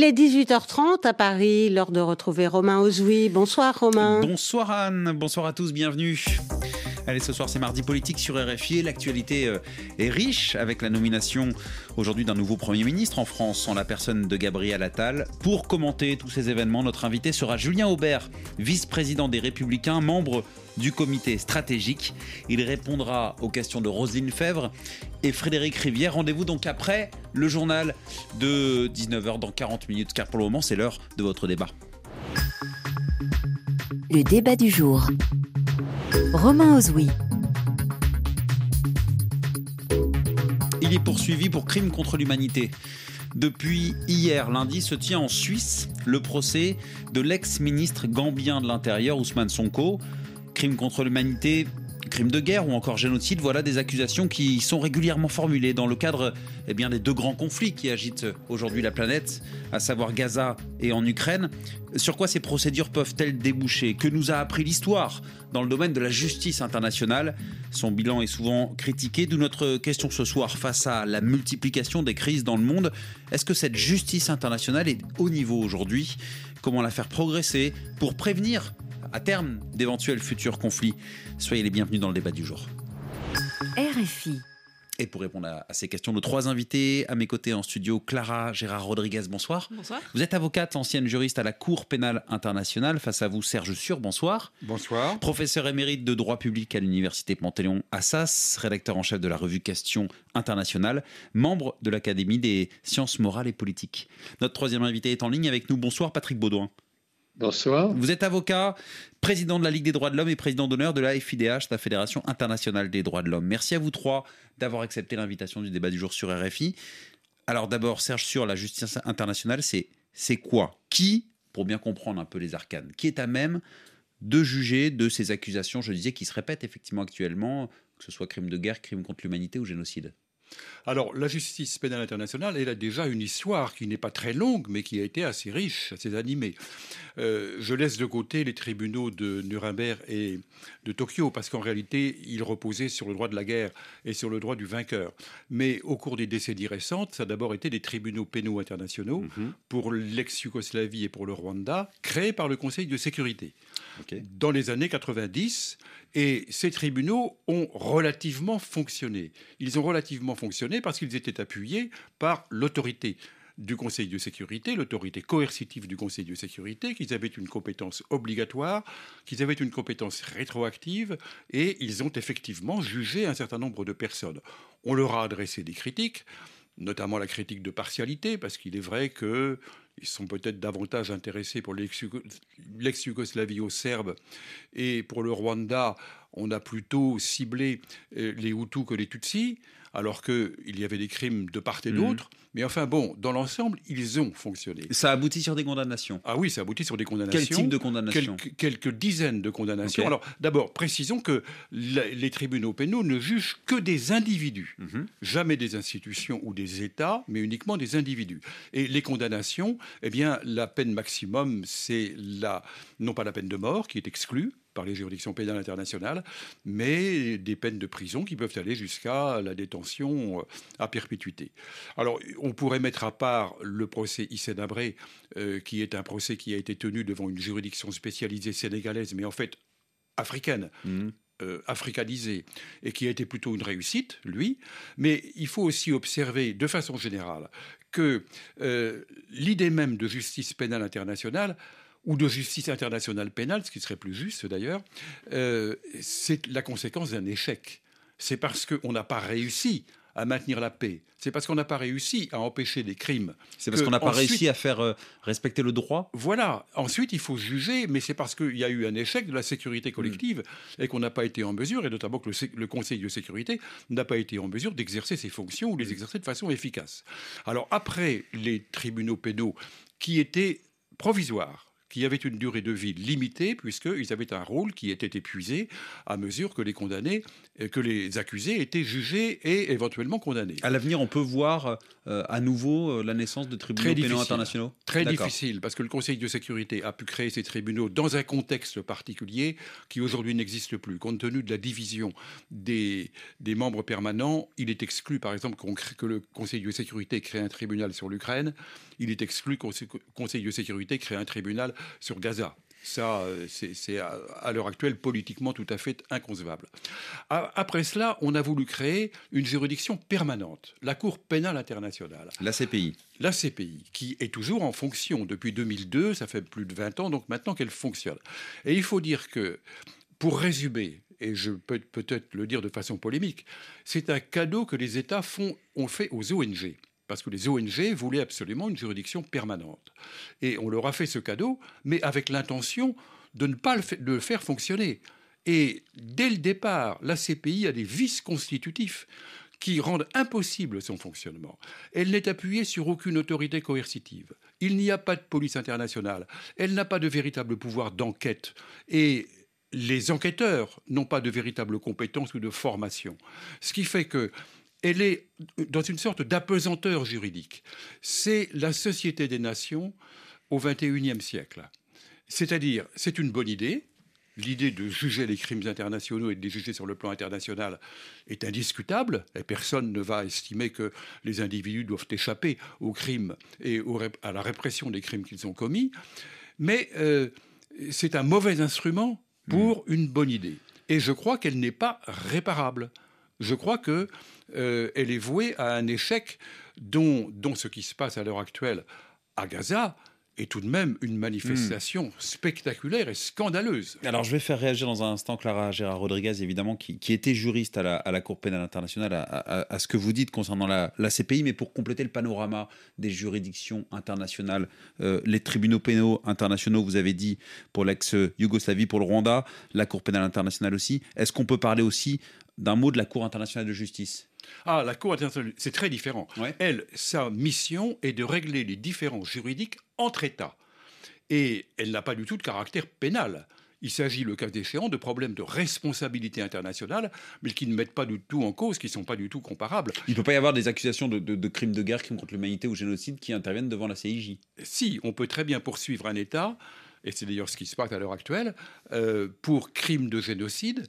Il est 18h30 à Paris, l'heure de retrouver Romain Ozoui. Bonsoir Romain. Bonsoir Anne, bonsoir à tous, bienvenue. Allez, ce soir c'est mardi politique sur RFI. L'actualité euh, est riche avec la nomination aujourd'hui d'un nouveau Premier ministre en France en la personne de Gabriel Attal. Pour commenter tous ces événements, notre invité sera Julien Aubert, vice-président des Républicains, membre du comité stratégique. Il répondra aux questions de Roselyne Fèvre et Frédéric Rivière. Rendez-vous donc après le journal de 19h dans 40 minutes, car pour le moment c'est l'heure de votre débat. Le débat du jour. Romain Ozoui. Il est poursuivi pour crime contre l'humanité. Depuis hier, lundi, se tient en Suisse le procès de l'ex-ministre gambien de l'Intérieur, Ousmane Sonko. Crime contre l'humanité crime de guerre ou encore génocide, voilà des accusations qui sont régulièrement formulées dans le cadre eh bien, des deux grands conflits qui agitent aujourd'hui la planète, à savoir Gaza et en Ukraine. Sur quoi ces procédures peuvent-elles déboucher? Que nous a appris l'histoire dans le domaine de la justice internationale? Son bilan est souvent critiqué, d'où notre question ce soir face à la multiplication des crises dans le monde. Est-ce que cette justice internationale est au niveau aujourd'hui? Comment la faire progresser pour prévenir à terme d'éventuels futurs conflits. Soyez les bienvenus dans le débat du jour. RFI. Et pour répondre à, ces questions, nos trois invités à mes côtés en studio, Clara Gérard Rodriguez, bonsoir. Bonsoir. Vous êtes avocate, ancienne juriste à la Cour pénale internationale. Face à vous, Serge Sur, bonsoir. Bonsoir. Professeur émérite de droit public à l'Université Panthéon Assas, rédacteur en chef de la revue Questions internationales, membre de l'Académie des sciences morales et politiques. Notre troisième invité est en ligne avec nous. Bonsoir, Patrick Baudouin. Bonsoir. Vous êtes avocat, président de la Ligue des droits de l'homme et président d'honneur de la FIDH, la Fédération internationale des droits de l'homme. Merci à vous trois d'avoir accepté l'invitation du débat du jour sur RFI. Alors d'abord, Serge, sur la justice internationale, c'est, quoi? Qui, pour bien comprendre un peu les arcanes, qui est à même de juger de ces accusations, je disais, qui se répètent effectivement actuellement, que ce soit crime de guerre, crime contre l'humanité ou génocide? Alors, la justice pénale internationale, elle a déjà une histoire qui n'est pas très longue, mais qui a été assez riche, assez animée. Euh, je laisse de côté les tribunaux de Nuremberg et de Tokyo, parce qu'en réalité, ils reposaient sur le droit de la guerre et sur le droit du vainqueur. Mais au cours des décennies récentes, ça a d'abord été des tribunaux pénaux internationaux mhm. pour l'ex-Yougoslavie et pour le Rwanda, créés par le Conseil de sécurité. Dans les années 90, et ces tribunaux ont relativement fonctionné. Ils ont relativement fonctionné parce qu'ils étaient appuyés par l'autorité du Conseil de sécurité, l'autorité coercitive du Conseil de sécurité, qu'ils avaient une compétence obligatoire, qu'ils avaient une compétence rétroactive, et ils ont effectivement jugé un certain nombre de personnes. On leur a adressé des critiques, notamment la critique de partialité, parce qu'il est vrai que ils sont peut-être davantage intéressés pour l'ex-Yougoslavie aux Serbes et pour le Rwanda, on a plutôt ciblé euh, les Hutus que les Tutsis alors qu'il y avait des crimes de part et d'autre. Mhm. Mais enfin, bon, dans l'ensemble, ils ont fonctionné. Ça aboutit sur des condamnations Ah oui, ça aboutit sur des condamnations. Quel type de condamnation quelques, dizaines de condamnations. Alors, d'abord, précisons que les tribunaux pénaux ne jugent que des individus. Mhm. Jamais des institutions ou des États, mais uniquement des individus. Et les condamnations, eh bien, la peine maximum, c'est la, non pas la peine de mort, qui est exclue, par les juridictions pénales internationales, mais des peines de prison qui peuvent aller jusqu'à la détention euh, à perpétuité. Alors, on pourrait mettre à part le procès Hissène Abré, euh, qui est un procès qui a été tenu devant une juridiction spécialisée sénégalaise, mais en fait africaine. Mmh. Euh, africanisée et qui a été plutôt une réussite, lui. Mais il faut aussi observer de façon générale que l'idée même de justice pénale internationale ou de justice internationale pénale, ce qui serait plus juste d'ailleurs, euh, c'est la conséquence d'un échec. C'est parce qu'on n'a pas réussi à maintenir la paix. C'est parce qu'on n'a pas réussi à empêcher des crimes. C'est parce qu'on n'a pas réussi à faire euh, respecter le droit Voilà. Ensuite, il faut juger, mais c'est parce qu'il y a eu un échec de la sécurité collective mm. et qu'on n'a pas été en mesure, et notamment que le, le Conseil de sécurité n'a pas été en mesure d'exercer ses fonctions ou les exercer de façon efficace. Alors après les tribunaux pénaux qui étaient provisoires, qui avaient une durée de vie limitée, puisqu'ils avaient un rôle qui était épuisé à mesure que les condamnés, euh, que les accusés étaient jugés et éventuellement condamnés. À l'avenir, on peut voir euh, à nouveau euh, la naissance de tribunaux pénaux internationaux? Très difficile, parce que le Conseil de sécurité a pu créer ces tribunaux dans un contexte particulier qui aujourd'hui n'existe plus. Compte tenu de la division des, des membres permanents, il est exclu, par exemple, que le Conseil de sécurité crée un tribunal sur l'Ukraine. Il est exclu que le Conseil de sécurité crée un tribunal sur Gaza. Ça, euh, c'est à l'heure actuelle politiquement tout à fait inconcevable. Après cela, on a voulu créer une juridiction permanente, la Cour pénale internationale. La CPI. La CPI, qui est toujours en fonction depuis 2002, ça fait plus de 20 ans, donc maintenant qu'elle fonctionne. Et il faut dire que, pour résumer, et je peux peut-être le dire de façon polémique, c'est un cadeau que les États font, ont fait aux ONG parce que les ONG voulaient absolument une juridiction permanente. Et on leur a fait ce cadeau, mais avec l'intention de ne pas le faire fonctionner. Et dès le départ, la CPI a des vices constitutifs qui rendent impossible son fonctionnement. Elle n'est appuyée sur aucune autorité coercitive. Il n'y a pas de police internationale. Elle n'a pas de véritable pouvoir d'enquête. Et les enquêteurs n'ont pas de véritable compétence ou de formation. Ce qui fait que elle est dans une sorte d'apesanteur juridique. C'est la société des nations au XXIe siècle. C'est-à-dire, c'est une bonne idée. L'idée de juger les crimes internationaux et de les juger sur le plan international est indiscutable. Et personne ne va estimer que les individus doivent échapper aux crimes et à la répression des crimes qu'ils ont commis. Mais euh, c'est un mauvais instrument pour mmh. une bonne idée. Et je crois qu'elle n'est pas réparable. Je crois que euh, elle est vouée à un échec dont, dont ce qui se passe à l'heure actuelle à Gaza est tout de même une manifestation hmm. spectaculaire et scandaleuse. Alors je vais faire réagir dans un instant Clara Gérard Rodriguez, évidemment, qui, était juriste à la, Cour pénale internationale, à, ce que vous dites concernant la, CPI, mais pour compléter le panorama des juridictions internationales, euh, les tribunaux pénaux internationaux, vous avez dit, pour l'ex-Yougoslavie, pour le Rwanda, la Cour pénale internationale aussi. Est-ce qu'on peut parler aussi d'un mot de la Cour internationale de justice ah, la Cour internationale, c'est très différent. Elle, sa mission est de régler les différends juridiques entre États. Et elle n'a pas du tout de caractère pénal. Il s'agit, le cas échéant, de problèmes de responsabilité internationale, mais qui ne mettent pas du tout en cause, qui ne sont pas du tout comparables. Il ne peut pas y avoir des accusations de, crimes de guerre, crimes contre l'humanité ou génocide qui interviennent devant la CIJ. Si, on peut très bien poursuivre un État et c'est d'ailleurs ce qui se passe à l'heure actuelle, euh, pour crime de génocide,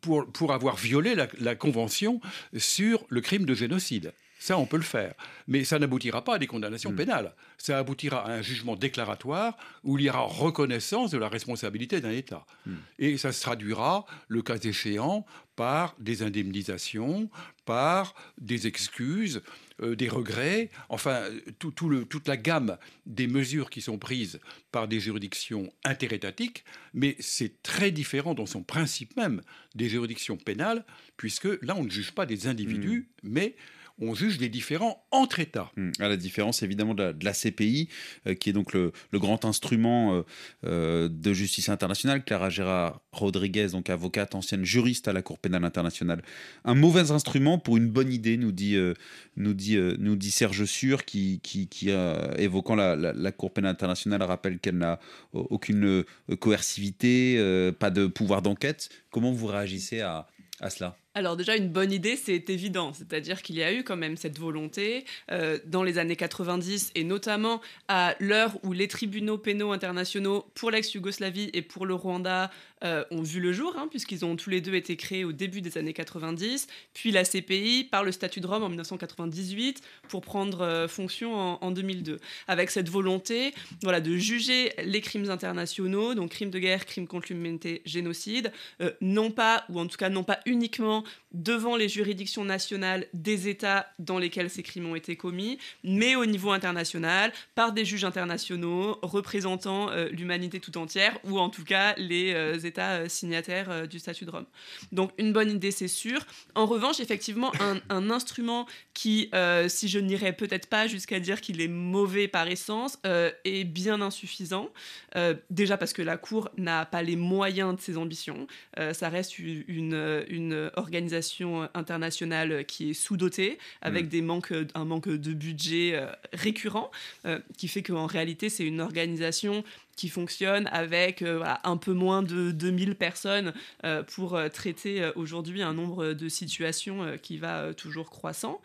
pour, pour avoir violé la, Convention sur le crime de génocide. Ça, on peut le faire. Mais ça n'aboutira pas à des condamnations hmm. pénales. Ça aboutira à un jugement déclaratoire où il y aura reconnaissance de la responsabilité d'un État. Hmm. Et ça se traduira, le cas échéant, par des indemnisations, par des excuses, euh, des regrets, enfin tout, le, toute la gamme des mesures qui sont prises par des juridictions interétatiques, mais c'est très différent dans son principe même des juridictions pénales, puisque là on ne juge pas des individus, hmm. mais on juge les différents entre États. Hmm. À la différence évidemment de la, CPI, euh, qui est donc le, grand instrument euh, euh, de justice internationale. Clara Gérard Rodriguez, donc avocate, ancienne juriste à la Cour pénale internationale. Un mauvais instrument pour une bonne idée, nous dit, nous dit, nous dit Serge Sûr, qui, évoquant la, Cour pénale internationale, rappelle qu'elle n'a aucune coercivité, pas de pouvoir d'enquête. Comment vous réagissez à, à cela? Alors déjà, une bonne idée, c'est évident. C'est-à-dire qu'il y a eu quand même cette volonté euh, dans les années 90 et notamment à l'heure où les tribunaux pénaux internationaux pour l'ex-Yougoslavie et pour le Rwanda euh, ont vu le jour, hein, puisqu'ils ont tous les deux été créés au début des années 90, puis la CPI par le statut de Rome en 1998 pour prendre euh, fonction en, 2002, avec cette volonté voilà, de juger les crimes internationaux, donc crimes de guerre, crimes contre l'humanité, génocide, non pas, ou en tout cas non pas uniquement devant les juridictions nationales des États dans lesquels ces crimes ont été commis, mais au niveau international, par des juges internationaux représentant euh, l'humanité tout entière, ou en tout cas les euh, États euh, signataires du statut de Rome. Donc une bonne idée, c'est sûr. En revanche, effectivement, un, instrument qui, si je n'irais peut-être pas jusqu'à dire qu'il est mauvais par essence, est bien insuffisant. déjà parce que la Cour n'a pas les moyens de ses ambitions. ça reste une, une organisation organisation internationale qui est sous-dotée, avec mm. des manques, un manque de budget récurrent, qui fait qu'en réalité, c'est une organisation qui fonctionne avec un peu moins de 2000 personnes pour traiter aujourd'hui un nombre de situations qui va toujours croissant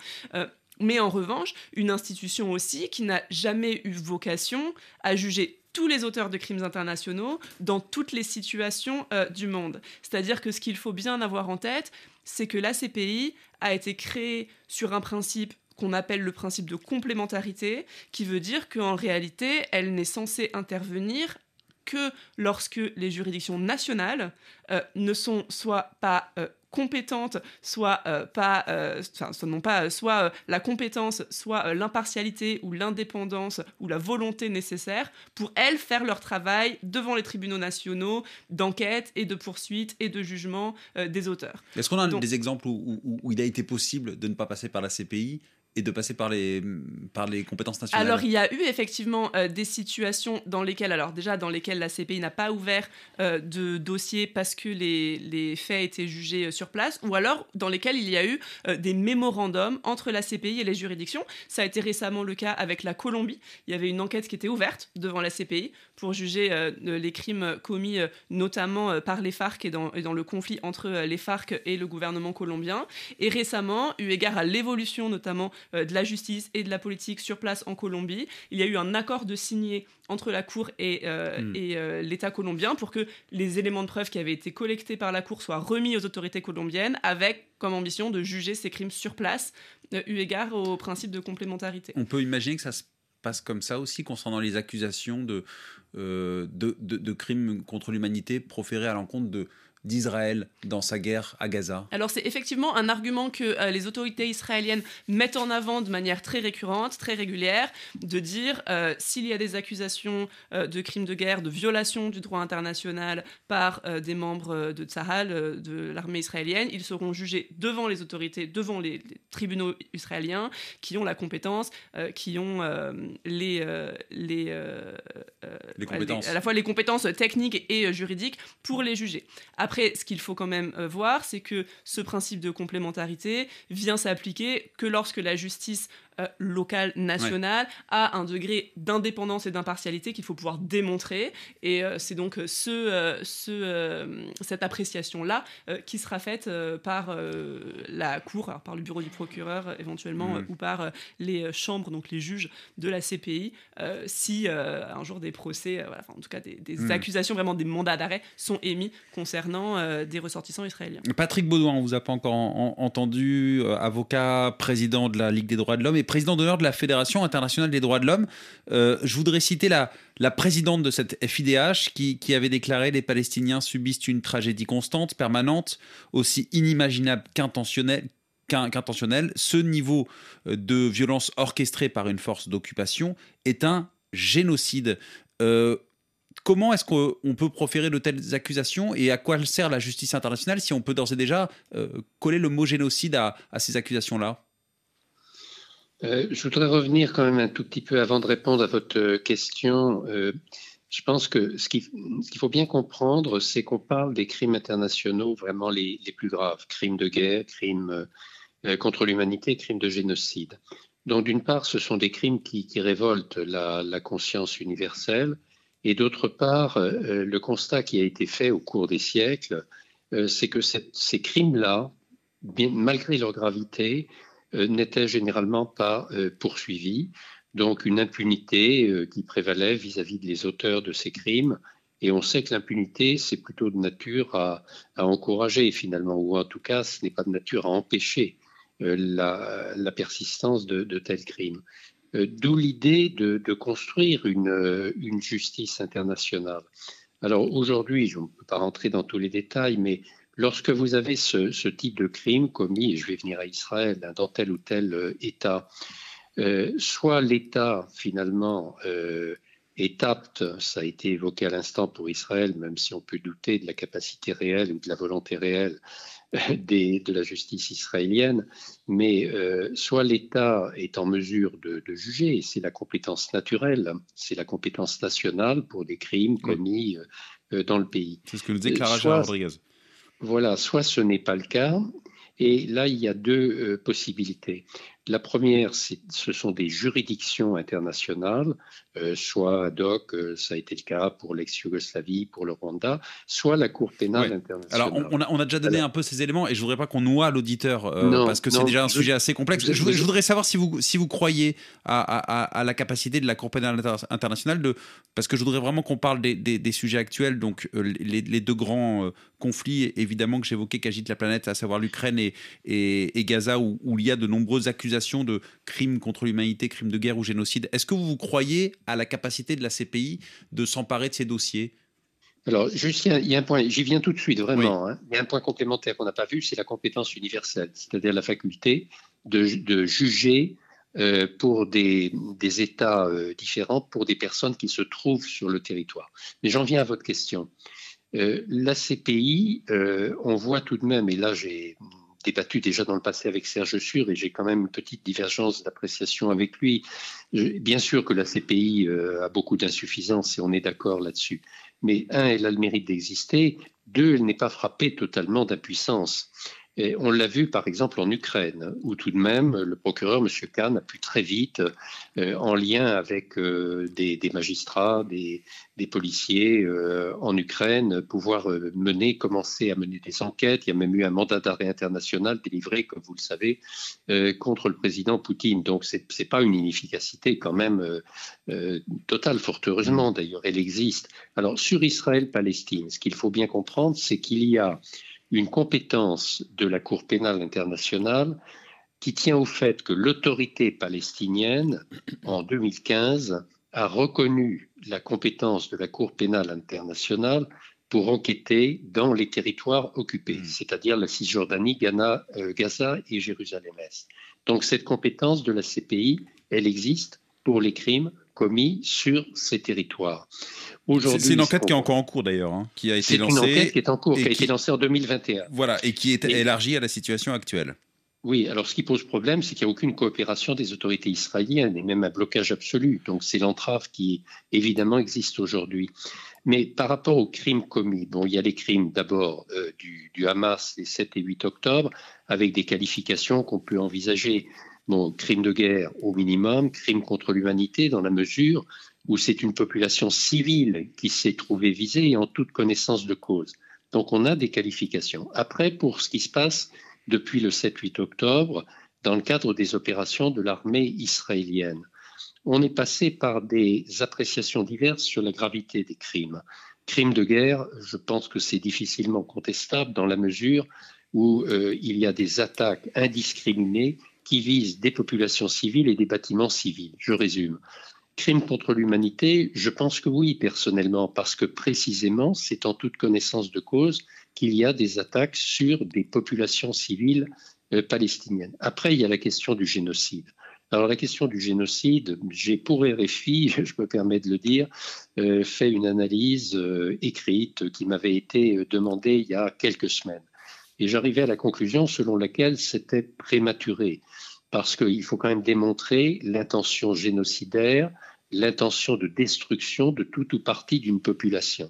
mais en revanche, une institution aussi qui n'a jamais eu vocation à juger tous les auteurs de crimes internationaux dans toutes les situations euh, du monde. C'est-à-dire que ce qu'il faut bien avoir en tête, c'est que la CPI a été créée sur un principe qu'on appelle le principe de complémentarité, qui veut dire qu'en réalité, elle n'est censée intervenir que lorsque les juridictions nationales euh, ne sont soit pas euh, compétentes, soit euh, pas, euh, non pas, soit euh, la compétence, soit l'impartialité ou l'indépendance ou la volonté nécessaire pour elles faire leur travail devant les tribunaux nationaux d'enquête et de poursuite et de jugement des auteurs. Est-ce qu'on a des exemples où, il a été possible de ne pas passer par la CPI et de passer par les, par les compétences nationales Alors, il y a eu effectivement euh, des situations dans lesquelles, alors déjà, dans lesquelles la CPI n'a pas ouvert euh, de dossier parce que les, les, faits étaient jugés euh, sur place, ou alors dans lesquelles il y a eu des mémorandums entre la CPI et les juridictions. Ça a été récemment le cas avec la Colombie. Il y avait une enquête qui était ouverte devant la CPI pour juger les crimes commis notamment par les FARC et dans, et dans le conflit entre les FARC et le gouvernement colombien. Et récemment, eu égard à l'évolution notamment de la justice et de la politique sur place en Colombie. Il y a eu un accord de signé entre la Cour et, euh, hmm. euh, l'État colombien pour que les éléments de preuve qui avaient été collectés par la Cour soient remis aux autorités colombiennes avec comme ambition de juger ces crimes sur place, eu égard au principe de complémentarité. On peut imaginer que ça se passe comme ça aussi concernant les accusations de, de, de crimes contre l'humanité proférées à l'encontre de, d'Israël dans sa guerre à Gaza Alors c'est effectivement un argument que euh, les autorités israéliennes mettent en avant de manière très récurrente, très régulière, de dire euh, s'il y a des accusations euh, de crimes de guerre, de violation du droit international par des membres de Tzahal, de l'armée israélienne, ils seront jugés devant les autorités, devant les, tribunaux israéliens qui ont la compétence, qui ont les, les, les compétences. à la fois les compétences techniques et juridiques pour les juger. Après, ce qu'il faut quand même euh, voir, c'est que ce principe de complémentarité vient s'appliquer que lorsque la justice euh, local, national, a un degré d'indépendance et d'impartialité qu'il faut pouvoir démontrer. Et euh, c'est donc ce, euh, ce, cette appréciation-là qui sera faite par la Cour, par le bureau du procureur éventuellement, mmh. ou par les chambres, donc les juges de la CPI, si un jour des procès, en tout cas des, mmh. accusations, vraiment des mandats d'arrêt, sont émis concernant des ressortissants israéliens. Patrick Baudouin, on vous a pas encore entendu, avocat, président de la Ligue des droits de l'homme et président d'honneur de la Fédération internationale des droits de l'homme. Euh, je voudrais citer la, présidente de cette FIDH qui, avait déclaré Les Palestiniens subissent une tragédie constante, permanente, aussi inimaginable qu'intentionnelle. Ce niveau euh, de violence orchestrée par une force d'occupation est un génocide. Euh, comment est-ce qu'on peut proférer de telles accusations et à quoi sert la justice internationale si on peut d'ores et déjà coller le mot génocide à ces accusations-là? Euh, je voudrais revenir quand même un tout petit peu avant de répondre à votre euh, question. Euh, je pense que ce qu'il faut bien comprendre, c'est qu'on parle des crimes internationaux vraiment les, les, plus graves, crimes de guerre, crimes contre l'humanité, crimes de génocide. Donc d'une part, ce sont des crimes qui, révoltent la, conscience universelle, et d'autre part, le constat qui a été fait au cours des siècles, c'est que ces crimes-là, malgré leur gravité, euh, n'était généralement pas euh, poursuivi. Donc une impunité euh, qui prévalait vis-à-vis des auteurs de ces crimes. Et on sait que l'impunité, c'est plutôt de nature à, encourager finalement, ou en tout cas, ce n'est pas de nature à empêcher la, persistance de, tels crimes. D'où l'idée de, construire une, justice internationale. Alors aujourd'hui, je ne peux pas rentrer dans tous les détails, mais Lorsque vous avez ce, type de crime commis, et je vais venir à Israël, hein, dans tel ou tel euh, État, euh, soit l'État finalement euh, est apte, ça a été évoqué à l'instant pour Israël, même si on peut douter de la capacité réelle ou de la volonté réelle de la justice israélienne, mais soit l'État est en mesure de, juger, c'est la compétence naturelle, c'est la compétence nationale pour des crimes commis dans le pays. C'est ce que nous dit Clara Rodriguez. Voilà, soit ce n'est pas le cas, Et là, il y a deux possibilités. La première, ce sont des juridictions internationales, euh, soit ad hoc, euh, ça a été le cas pour l'ex-Yougoslavie, pour le Rwanda, soit la Cour pénale internationale. Alors, on a, on a, déjà donné un peu ces éléments et je voudrais pas qu'on noie l'auditeur euh, parce que c'est déjà un sujet assez complexe. Je, je, voudrais savoir si vous, si vous croyez à, à, à, la capacité de la Cour pénale internationale, de, parce que je voudrais vraiment qu'on parle des, des, des, sujets actuels, donc les, les, deux grands conflits évidemment que j'évoquais qui agitent la planète, à savoir l'Ukraine et, et, et, Gaza, où, où il y a de nombreuses accusations de crimes contre l'humanité, crimes de guerre ou génocide. Est-ce que vous croyez à la capacité de la CPI de s'emparer de ces dossiers? Alors, juste, il y, a un point, j'y viens tout de suite, vraiment. Hein. Il y a un point complémentaire qu'on n'a pas vu, c'est la compétence universelle, c'est-à-dire la faculté de, juger euh, pour des, États euh, différents, pour des personnes qui se trouvent sur le territoire. Mais j'en viens à votre question. Euh, la CPI, on voit tout de même, et là j'ai débattu déjà dans le passé avec Serge Sûr et j'ai quand même une petite divergence d'appréciation avec lui. bien sûr que la CPI a beaucoup d'insuffisances et on est d'accord là-dessus. Mais un, elle a le mérite d'exister. Deux, elle n'est pas frappée totalement d'impuissance on l'a vu par exemple en Ukraine, où tout de même le procureur, M. Kahn, a pu très vite, euh, en lien avec euh, des, magistrats, des, policiers euh, en Ukraine, pouvoir mener, commencer à mener des enquêtes. Il y a même eu un mandat d'arrêt international délivré, comme vous le savez, contre le président Poutine. Donc ce n'est pas une inefficacité quand même totale, fort heureusement d'ailleurs, elle existe. Alors sur Israël-Palestine, ce qu'il faut bien comprendre, c'est qu'il y a une compétence de la Cour pénale internationale qui tient au fait que l'autorité palestinienne, en 2015, a reconnu la compétence de la Cour pénale internationale pour enquêter dans les territoires occupés, hmm. c'est-à-dire la Cisjordanie, Ghana, euh, Gaza et Jérusalem-Est. Donc cette compétence de la CPI, elle existe pour les crimes commis sur ces territoires. C'est une enquête qui est encore en cours d'ailleurs, hein, qui a été lancée. C'est une enquête qui est en cours, qui a été lancée en 2021. Voilà, et qui est élargie à la situation actuelle. Oui, alors ce qui pose problème, c'est qu'il n'y a aucune coopération des autorités israéliennes et même un blocage absolu. Donc c'est l'entrave qui évidemment existe aujourd'hui. Mais par rapport aux crimes commis, bon, il y a les crimes d'abord euh, du, du, Hamas les 7 et 8 octobre, avec des qualifications qu'on peut envisager. Bon, crime de guerre au minimum, crime contre l'humanité dans la mesure où c'est une population civile qui s'est trouvée visée et en toute connaissance de cause. Donc on a des qualifications. Après, pour ce qui se passe depuis le 7-8 octobre, dans le cadre des opérations de l'armée israélienne, on est passé par des appréciations diverses sur la gravité des crimes. Crimes de guerre, je pense que c'est difficilement contestable dans la mesure où euh, il y a des attaques indiscriminées qui visent des populations civiles et des bâtiments civils. Je résume. Crime contre l'humanité, je pense que oui, personnellement, parce que précisément, c'est en toute connaissance de cause qu'il y a des attaques sur des populations civiles euh, palestiniennes. Après, il y a la question du génocide. Alors la question du génocide, j'ai pour RFI, je me permets de le dire, euh, fait une analyse euh, écrite qui m'avait été demandée il y a quelques semaines. Et j'arrivais à la conclusion selon laquelle c'était prématuré parce qu'il faut quand même démontrer l'intention génocidaire, l'intention de destruction de tout ou partie d'une population.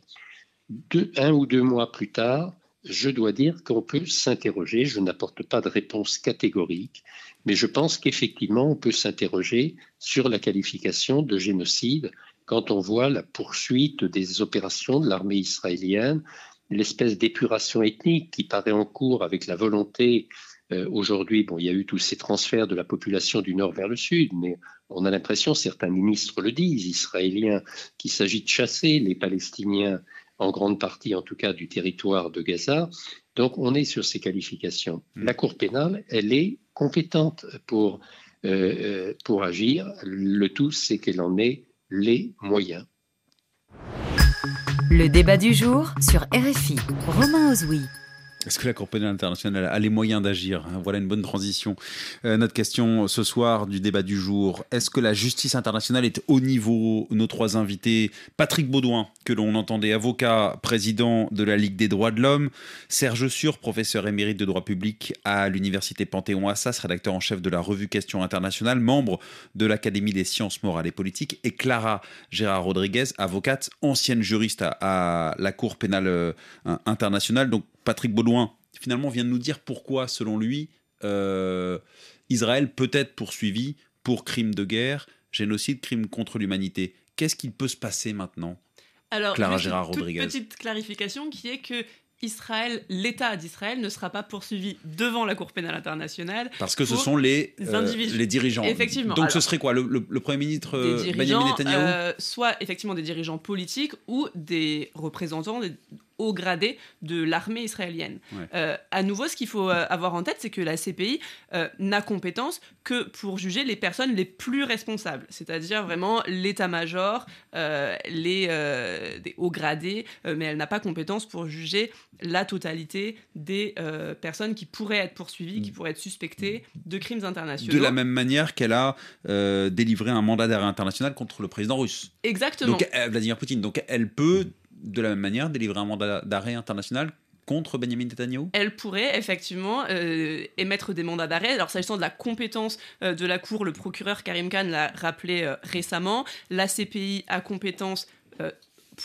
un ou deux mois plus tard, je dois dire qu'on peut s'interroger, je n'apporte pas de réponse catégorique, mais je pense qu'effectivement, on peut s'interroger sur la qualification de génocide quand on voit la poursuite des opérations de l'armée israélienne, l'espèce d'épuration ethnique qui paraît en cours avec la volonté euh, aujourd'hui, bon, il y a eu tous ces transferts de la population du nord vers le sud, mais on a l'impression, certains ministres le disent, israéliens, qu'il s'agit de chasser les Palestiniens, en grande partie en tout cas du territoire de Gaza. Donc on est sur ces qualifications. Hmm. La Cour pénale, elle est compétente pour, euh, euh, pour agir. Le tout, c'est qu'elle en ait les moyens. Le débat du jour sur RFI. Romain Ozoui. Est-ce que la Cour pénale internationale a les moyens d'agir Voilà une bonne transition. Euh, notre question ce soir du débat du jour. Est-ce que la justice internationale est au niveau? Nos trois invités, Patrick Baudouin, que l'on entendait, avocat, président de la Ligue des droits de l'homme, Serge Sur, professeur émérite de droit public à l'Université Panthéon-Assas, rédacteur en chef de la revue Questions internationales, membre de l'Académie des sciences morales et politiques, et Clara Gérard Rodriguez, avocate, ancienne juriste à, à la Cour pénale euh, internationale. Donc Patrick Baudouin, finalement vient de nous dire pourquoi, selon lui, euh, Israël peut être poursuivi pour crimes de guerre, génocide, crimes contre l'humanité. Qu'est-ce qu'il peut se passer maintenant Alors, Clara Gérard Rodriguez. petite clarification qui est que Israël, l'État d'Israël ne sera pas poursuivi devant la Cour pénale internationale. Parce que ce sont les, euh, les dirigeants. Effectivement. Donc ce serait quoi le, le- le Premier ministre Benjamin Netanyahu euh, soit effectivement des dirigeants politiques ou des représentants des gradés de l'armée israélienne. Ouais. Euh, à nouveau, ce qu'il faut euh, avoir en tête, c'est que la CPI euh, n'a compétence que pour juger les personnes les plus responsables, c'est-à-dire vraiment l'état-major, euh, les des hauts gradés, mais elle n'a pas compétence pour juger la totalité des personnes qui pourraient être poursuivies, qui pourraient être suspectées de crimes internationaux. De la même manière qu'elle a délivré un mandat d'arrêt international contre le président russe. Exactement. Donc Vladimir Poutine. Donc elle peut, de la même manière, délivrer un mandat d'arrêt international contre Benjamin Netanyahu? Elle pourrait effectivement euh, émettre des mandats d'arrêt. Alors, s'agissant de la compétence euh, de la Cour, le procureur Karim Khan l'a rappelé euh, récemment. La CPI a compétence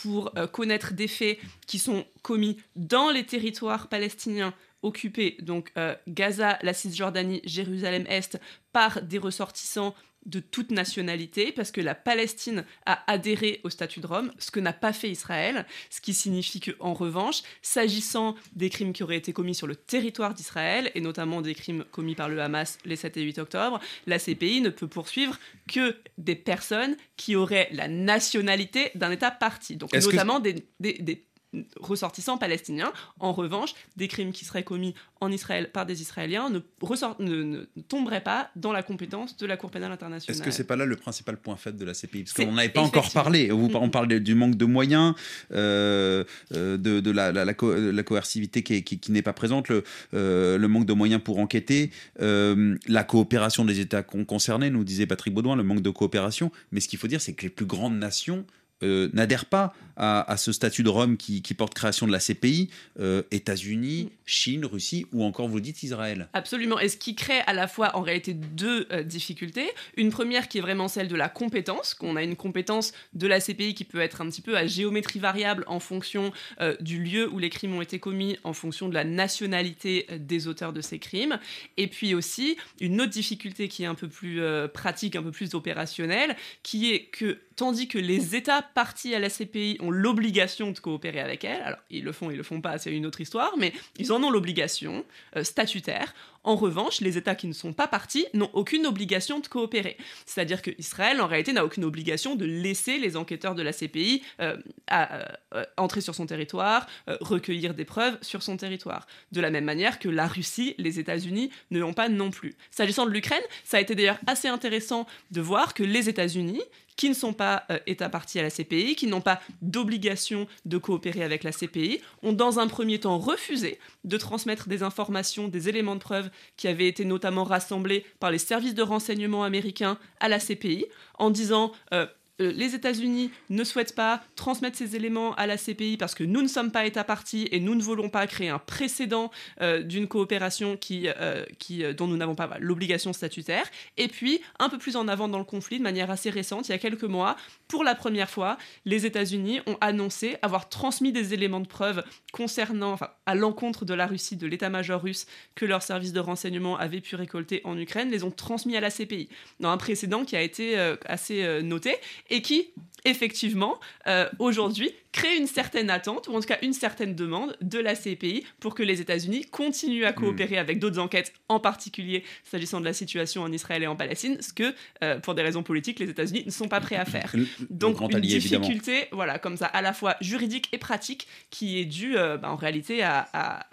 pour connaître des faits qui sont commis dans les territoires palestiniens occupés, donc Gaza, la Cisjordanie, Jérusalem-Est, par des ressortissants de toute nationalité, parce que la Palestine a adhéré au statut de Rome, ce que n'a pas fait Israël, ce qui signifie que, en revanche, s'agissant des crimes qui auraient été commis sur le territoire d'Israël, et notamment des crimes commis par le Hamas les 7 et 8 octobre, la CPI ne peut poursuivre que des personnes qui auraient la nationalité d'un État parti, donc que- notamment des, des- des ressortissants palestiniens. En revanche, des crimes qui seraient commis en Israël par des Israéliens ne, ne- ne tomberaient pas dans la compétence de la Cour pénale internationale. Est-ce que c'est pas là le principal point faible de la CPI Parce qu'on n'avait pas encore parlé. Vous-. On parle du manque de moyens, euh, euh, de, de la, la- la co- la coercivité qui, est- qui- qui n'est pas présente, le, euh, le manque de moyens pour enquêter, la coopération des États con- concernés, nous disait Patrick Baudouin, le manque de coopération. Mais ce qu'il faut dire, c'est que les plus grandes nations euh, n'adhèrent pas à, à ce statut de Rome qui, qui porte création de la CPI, euh, États-Unis, Chine, Russie ou encore, vous dites, Israël. Absolument. Et ce qui crée à la fois en réalité deux euh, difficultés. Une première qui est vraiment celle de la compétence, qu'on a une compétence de la CPI qui peut être un petit peu à géométrie variable en fonction euh, du lieu où les crimes ont été commis, en fonction de la nationalité des auteurs de ces crimes. Et puis aussi une autre difficulté qui est un peu plus pratique, un peu plus opérationnelle, qui est que tandis que les États partis à la CPI ont l'obligation de coopérer avec elle, alors ils le font, ils le font pas, c'est une autre histoire, mais ils en ont l'obligation euh, statutaire. En revanche, les États qui ne sont pas partis n'ont aucune obligation de coopérer. C'est-à-dire que Israël, en réalité, n'a aucune obligation de laisser les enquêteurs de la CPI euh, euh, entrer sur son territoire, recueillir des preuves sur son territoire. De la même manière que la Russie, les États-Unis ne l'ont pas non plus. S'agissant de l'Ukraine, ça a été d'ailleurs assez intéressant de voir que les États-Unis, qui ne sont pas euh, États partis à la CPI, qui n'ont pas d'obligation de coopérer avec la CPI, ont dans un premier temps refusé de transmettre des informations, des éléments de preuve qui avaient été notamment rassemblés par les services de renseignement américains à la CPI, en disant euh, euh, les États-Unis ne souhaitent pas transmettre ces éléments à la CPI parce que nous ne sommes pas État parti et nous ne voulons pas créer un précédent euh, d'une coopération qui, euh, dont nous n'avons pas l'obligation statutaire. Et puis, un peu plus en avant dans le conflit, de manière assez récente, il y a quelques mois, pour la première fois, les États-Unis ont annoncé avoir transmis des éléments de preuve concernant, enfin, à l'encontre de la Russie, de l'état-major russe que leurs services de renseignement avaient pu récolter en Ukraine, les ont transmis à la CPI. Dans un précédent qui a été assez noté et qui, effectivement, euh, aujourd'hui, crée une certaine attente, ou en tout cas une certaine demande de la CPI pour que les États-Unis continuent à coopérer avec d'autres enquêtes, en particulier s'agissant de la situation en Israël et en Palestine, ce que, euh, pour des raisons politiques, les États-Unis ne sont pas prêts à faire. Donc une allié, évidemment. difficulté, voilà, comme ça, à la fois juridique et pratique, qui est due euh, bah, en réalité à, à- à-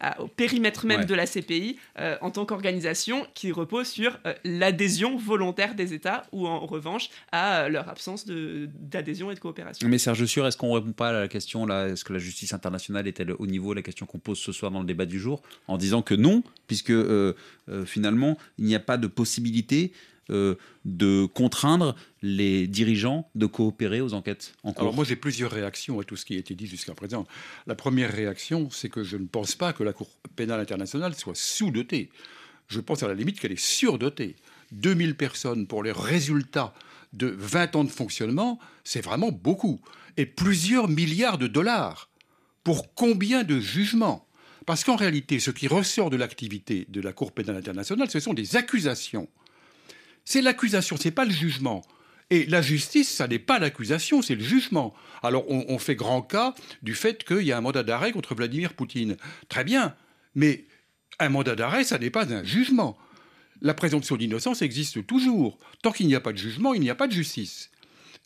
à- au périmètre même Ouais. de la CPI euh, en tant qu'organisation, qui repose sur l'adhésion volontaire des États ou en revanche à leur absence d'adhésion et de coopération. Mais Serge Sûr, est-ce qu'on répond pas à la question là Est-ce que la justice internationale est-elle au niveau La question qu'on pose ce soir dans le débat du jour, en disant que non, puisque euh, euh, finalement il n'y a pas de possibilité euh, de contraindre les dirigeants de coopérer aux enquêtes en cours. Alors moi j'ai plusieurs réactions à tout ce qui a été dit jusqu'à présent. La première réaction, c'est que je ne pense pas que la Cour pénale internationale soit sous-dotée. Je pense à la limite qu'elle est surdotée. 2000 personnes pour les résultats de 20 ans de fonctionnement, c'est vraiment beaucoup. Et plusieurs milliards de dollars. Pour combien de jugements? Parce qu'en réalité, ce qui ressort de l'activité de la Cour pénale internationale, ce sont des accusations. C'est l'accusation, c'est pas le jugement. Et la justice, ça n'est pas l'accusation, c'est le jugement. Alors on, fait grand cas du fait qu'il y a un mandat d'arrêt contre Vladimir Poutine. Très bien, mais un mandat d'arrêt, ça n'est pas un jugement. La présomption d'innocence existe toujours. Tant qu'il n'y a pas de jugement, il n'y a pas de justice.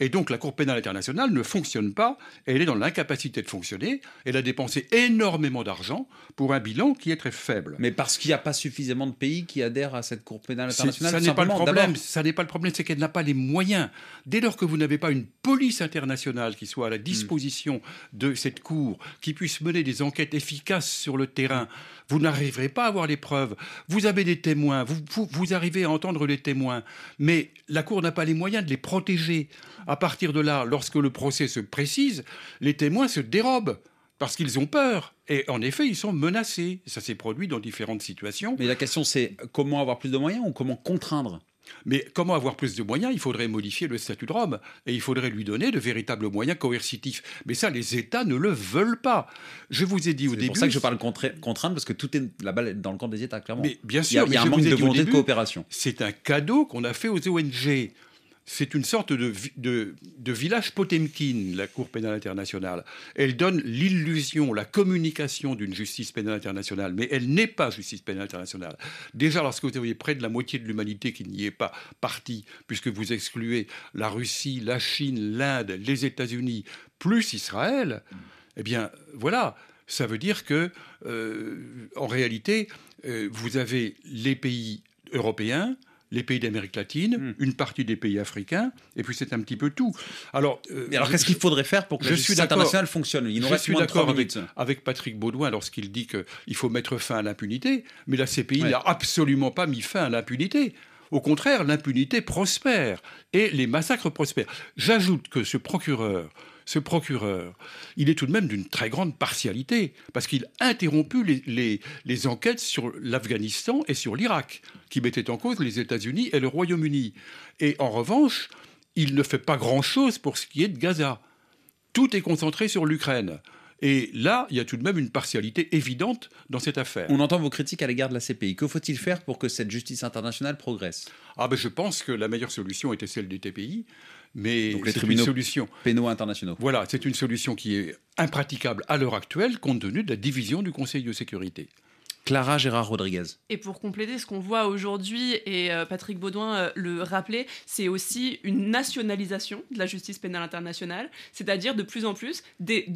Et donc la Cour pénale internationale ne fonctionne pas, elle est dans l'incapacité de fonctionner, elle a dépensé énormément d'argent pour un bilan qui est très faible. Mais parce qu'il n'y a pas suffisamment de pays qui adhèrent à cette Cour pénale internationale Ça n'est pas le problème, ça n'est pas le problème, c'est qu'elle n'a pas les moyens. Dès lors que vous n'avez pas une police internationale qui soit à la hmm. disposition de cette Cour, qui puisse mener des enquêtes efficaces sur le terrain, vous n'arriverez pas à avoir les preuves. Vous avez des témoins, vous, vous, arrivez à entendre les témoins, mais la Cour n'a pas les moyens de les protéger. À partir de là, lorsque le procès se précise, les témoins se dérobent parce qu'ils ont peur. Et en effet, ils sont menacés. Ça s'est produit dans différentes situations. Mais la question, c'est comment avoir plus de moyens ou comment contraindre? Mais comment avoir plus de moyens? Il faudrait modifier le statut de Rome et il faudrait lui donner de véritables moyens coercitifs. Mais ça, les États ne le veulent pas. Je vous ai dit au début. C'est pour ça que je parle contrainte parce que tout est la balle dans le camp des États, clairement. Mais bien sûr, il y a, un manque de volonté de coopération. C'est un cadeau qu'on a fait aux ONG c'est une sorte de, de, village Potemkin, la Cour pénale internationale. Elle donne l'illusion, la communication d'une justice pénale internationale, mais elle n'est pas justice pénale internationale. Déjà, lorsque vous avez près de la moitié de l'humanité qui n'y est pas partie, puisque vous excluez la Russie, la Chine, l'Inde, les États-Unis, plus Israël, eh bien, voilà. Ça veut dire que, euh, en réalité, euh, vous avez les pays européens, les pays d'Amérique latine, hmm. une partie des pays africains, et puis c'est un petit peu tout. Alors, euh, alors qu'est-ce qu'il faudrait faire pour que la justice internationale fonctionne? Il Je suis d'accord avec, avec, Patrick Baudouin lorsqu'il dit qu'il faut mettre fin à l'impunité, mais la CPI n'a absolument pas mis fin à l'impunité. Au contraire, l'impunité prospère et les massacres prospèrent. J'ajoute que ce procureur ce procureur, il est tout de même d'une très grande partialité, parce qu'il a interrompu les, les, enquêtes sur l'Afghanistan et sur l'Irak, qui mettaient en cause les États-Unis et le Royaume-Uni. Et en revanche, il ne fait pas grand-chose pour ce qui est de Gaza. Tout est concentré sur l'Ukraine. Et là, il y a tout de même une partialité évidente dans cette affaire. On entend vos critiques à l'égard de la CPI. Que faut-il faire pour que cette justice internationale progresse? Ah ben je pense que la meilleure solution était celle des TPI. Mais Donc les tribunaux solution. pénaux internationaux. Voilà, c'est une solution qui est impraticable à l'heure actuelle compte tenu de la division du Conseil de sécurité. Clara Gérard Rodriguez. Et pour compléter ce qu'on voit aujourd'hui, et euh, Patrick Baudouin euh, le rappelait, c'est aussi une nationalisation de la justice pénale internationale, c'est-à-dire de plus en plus des,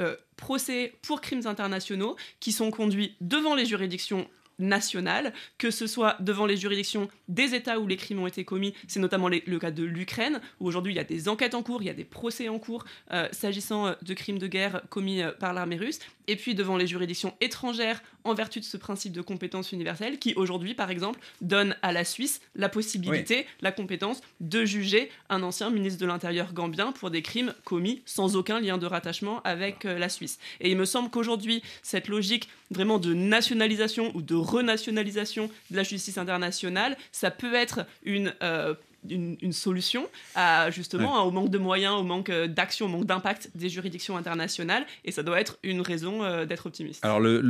euh, procès pour crimes internationaux qui sont conduits devant les juridictions nationale, que ce soit devant les juridictions des États où les crimes ont été commis, c'est notamment le cas de l'Ukraine, où aujourd'hui il y a des enquêtes en cours, il y a des procès en cours euh, s'agissant euh, de crimes de guerre commis euh, par l'armée russe, et puis devant les juridictions étrangères en vertu de ce principe de compétence universelle qui aujourd'hui par exemple donne à la Suisse la possibilité, la compétence de juger un ancien ministre de l'Intérieur gambien pour des crimes commis sans aucun lien de rattachement avec la Suisse. Et il me semble qu'aujourd'hui cette logique vraiment de nationalisation ou de renationalisation de la justice internationale, ça peut être une euh, une, solution à justement au manque de moyens, au manque euh, d'action, au manque d'impact des juridictions internationales, et ça doit être une raison euh, d'être optimiste. Alors le,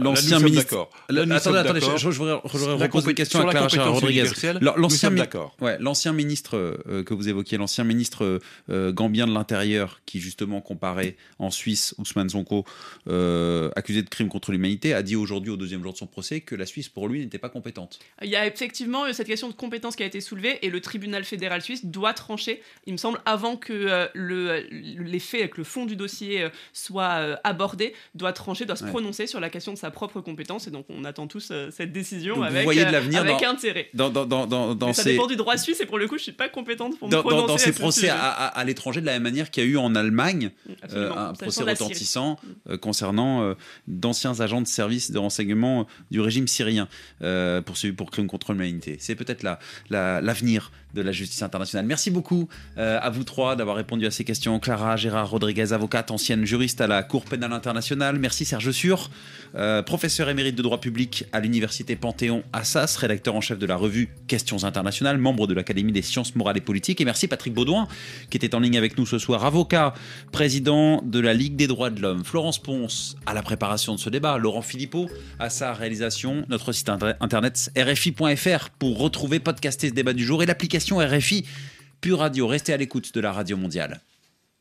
l'ancien ministre, attendez, attendez, je, je, voudrais, reposer une question à Clara Rodriguez. L'ancien ouais, l'ancien ministre euh, que vous évoquiez, l'ancien ministre gambien de l'intérieur, qui justement comparait en Suisse Ousmane Sonko, accusé de crimes contre l'humanité, a dit aujourd'hui au deuxième jour de son procès que la Suisse pour lui n'était pas compétente. Il y a effectivement cette question de compétence qui a été soulevée et le le tribunal fédéral suisse doit trancher, il me semble, avant que euh, le, les faits, que le fond du dossier euh, soit euh, abordé, doit trancher, doit se prononcer sur la question de sa propre compétence. Et donc, on attend tous cette décision avec, vous de l'avenir avec intérêt. Dans, dans, dans, dans ça dépend du droit suisse et pour le coup, je suis pas compétente pour me prononcer. Dans, ces procès à, l'étranger, de la même manière qu'il y a eu en Allemagne un procès retentissant concernant d'anciens agents de service de renseignement du régime syrien poursuivis pour crimes contre l'humanité. C'est peut-être l'avenir l'avenir de la justice internationale. Merci beaucoup euh, à vous trois d'avoir répondu à ces questions. Clara Gérard Rodriguez, avocate, ancienne juriste à la Cour pénale internationale. Merci Serge Sur, euh, professeur émérite de droit public à l'Université Panthéon Assas, rédacteur en chef de la revue Questions internationales, membre de l'Académie des sciences morales et politiques. Et merci Patrick Baudouin, qui était en ligne avec nous ce soir, avocat, président de la Ligue des droits de l'homme. Florence Ponce à la préparation de ce débat. Laurent Philippot à sa réalisation. Notre site internet rfi.fr pour retrouver, podcaster ce débat du jour et l'application RFI Pure Radio. Restez à l'écoute de la radio mondiale.